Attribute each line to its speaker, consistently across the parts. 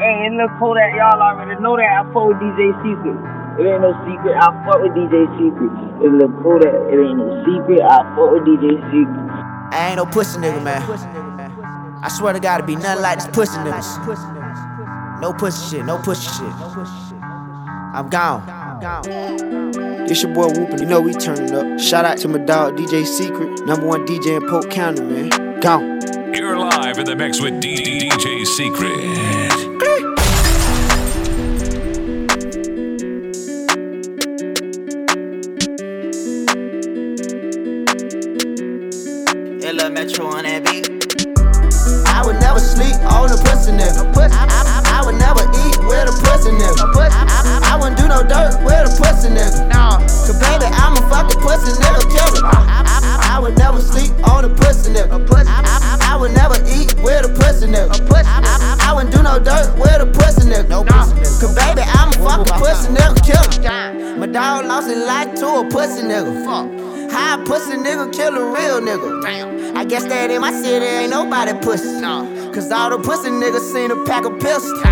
Speaker 1: Hey, and look, that y'all already know that I fuck with DJ Secret. It ain't no secret, I fuck with DJ Secret. It look Kodak, it ain't no secret, I fuck with DJ Secret.
Speaker 2: I ain't no pussy nigga, man. I swear to God, it be nothing like this pussy niggas. No pussy shit, no pussy shit. I'm gone.
Speaker 3: It's your boy Whoopin', you know we turning up. Shout out to my dog DJ Secret, number one DJ in Polk County, man. Gone.
Speaker 4: You're live in the mix with DJ Secret.
Speaker 2: Metro on that beat. I would never sleep on a pussy nigga. I, would never eat with a pussy nigga. I, wouldn't do no dirt with a pussy nigga. No. Cause baby, I'm a fucking pussy nigga killer. I, would never sleep on a pussy nigga. I, would never eat with a pussy nigga. I wouldn't do no dirt dog lost his life to a pussy nigga. Fuck. How a pussy nigga kill a real nigga? Damn. I guess that in my city ain't nobody pussy. No. Cause all the pussy niggas seen a pack of pistols.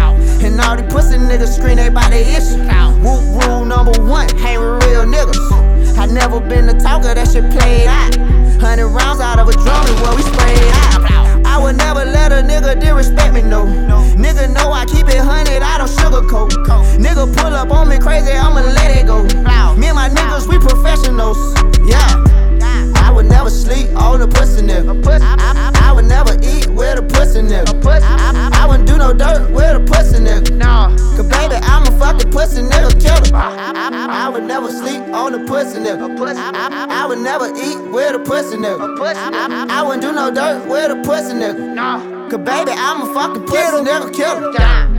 Speaker 2: And all the pussy niggas scream they by the issue. Woop rule number one, hang with real niggas. I never been the talker, that shit played out. Hundred rounds out of a drum is what we sprayed out. I would never let a nigga disrespect me, no. Nigga know I keep it hundred, I don't sugarcoat. Nigga pull up on me crazy, pussy nigga killer. I, I, I would never sleep on a pussy nigga. I, I, I would never eat with a pussy nigga. I, wouldn't do no dirt with a pussy nigga. No. Cause baby, I'm a fucking pussy nigga killer.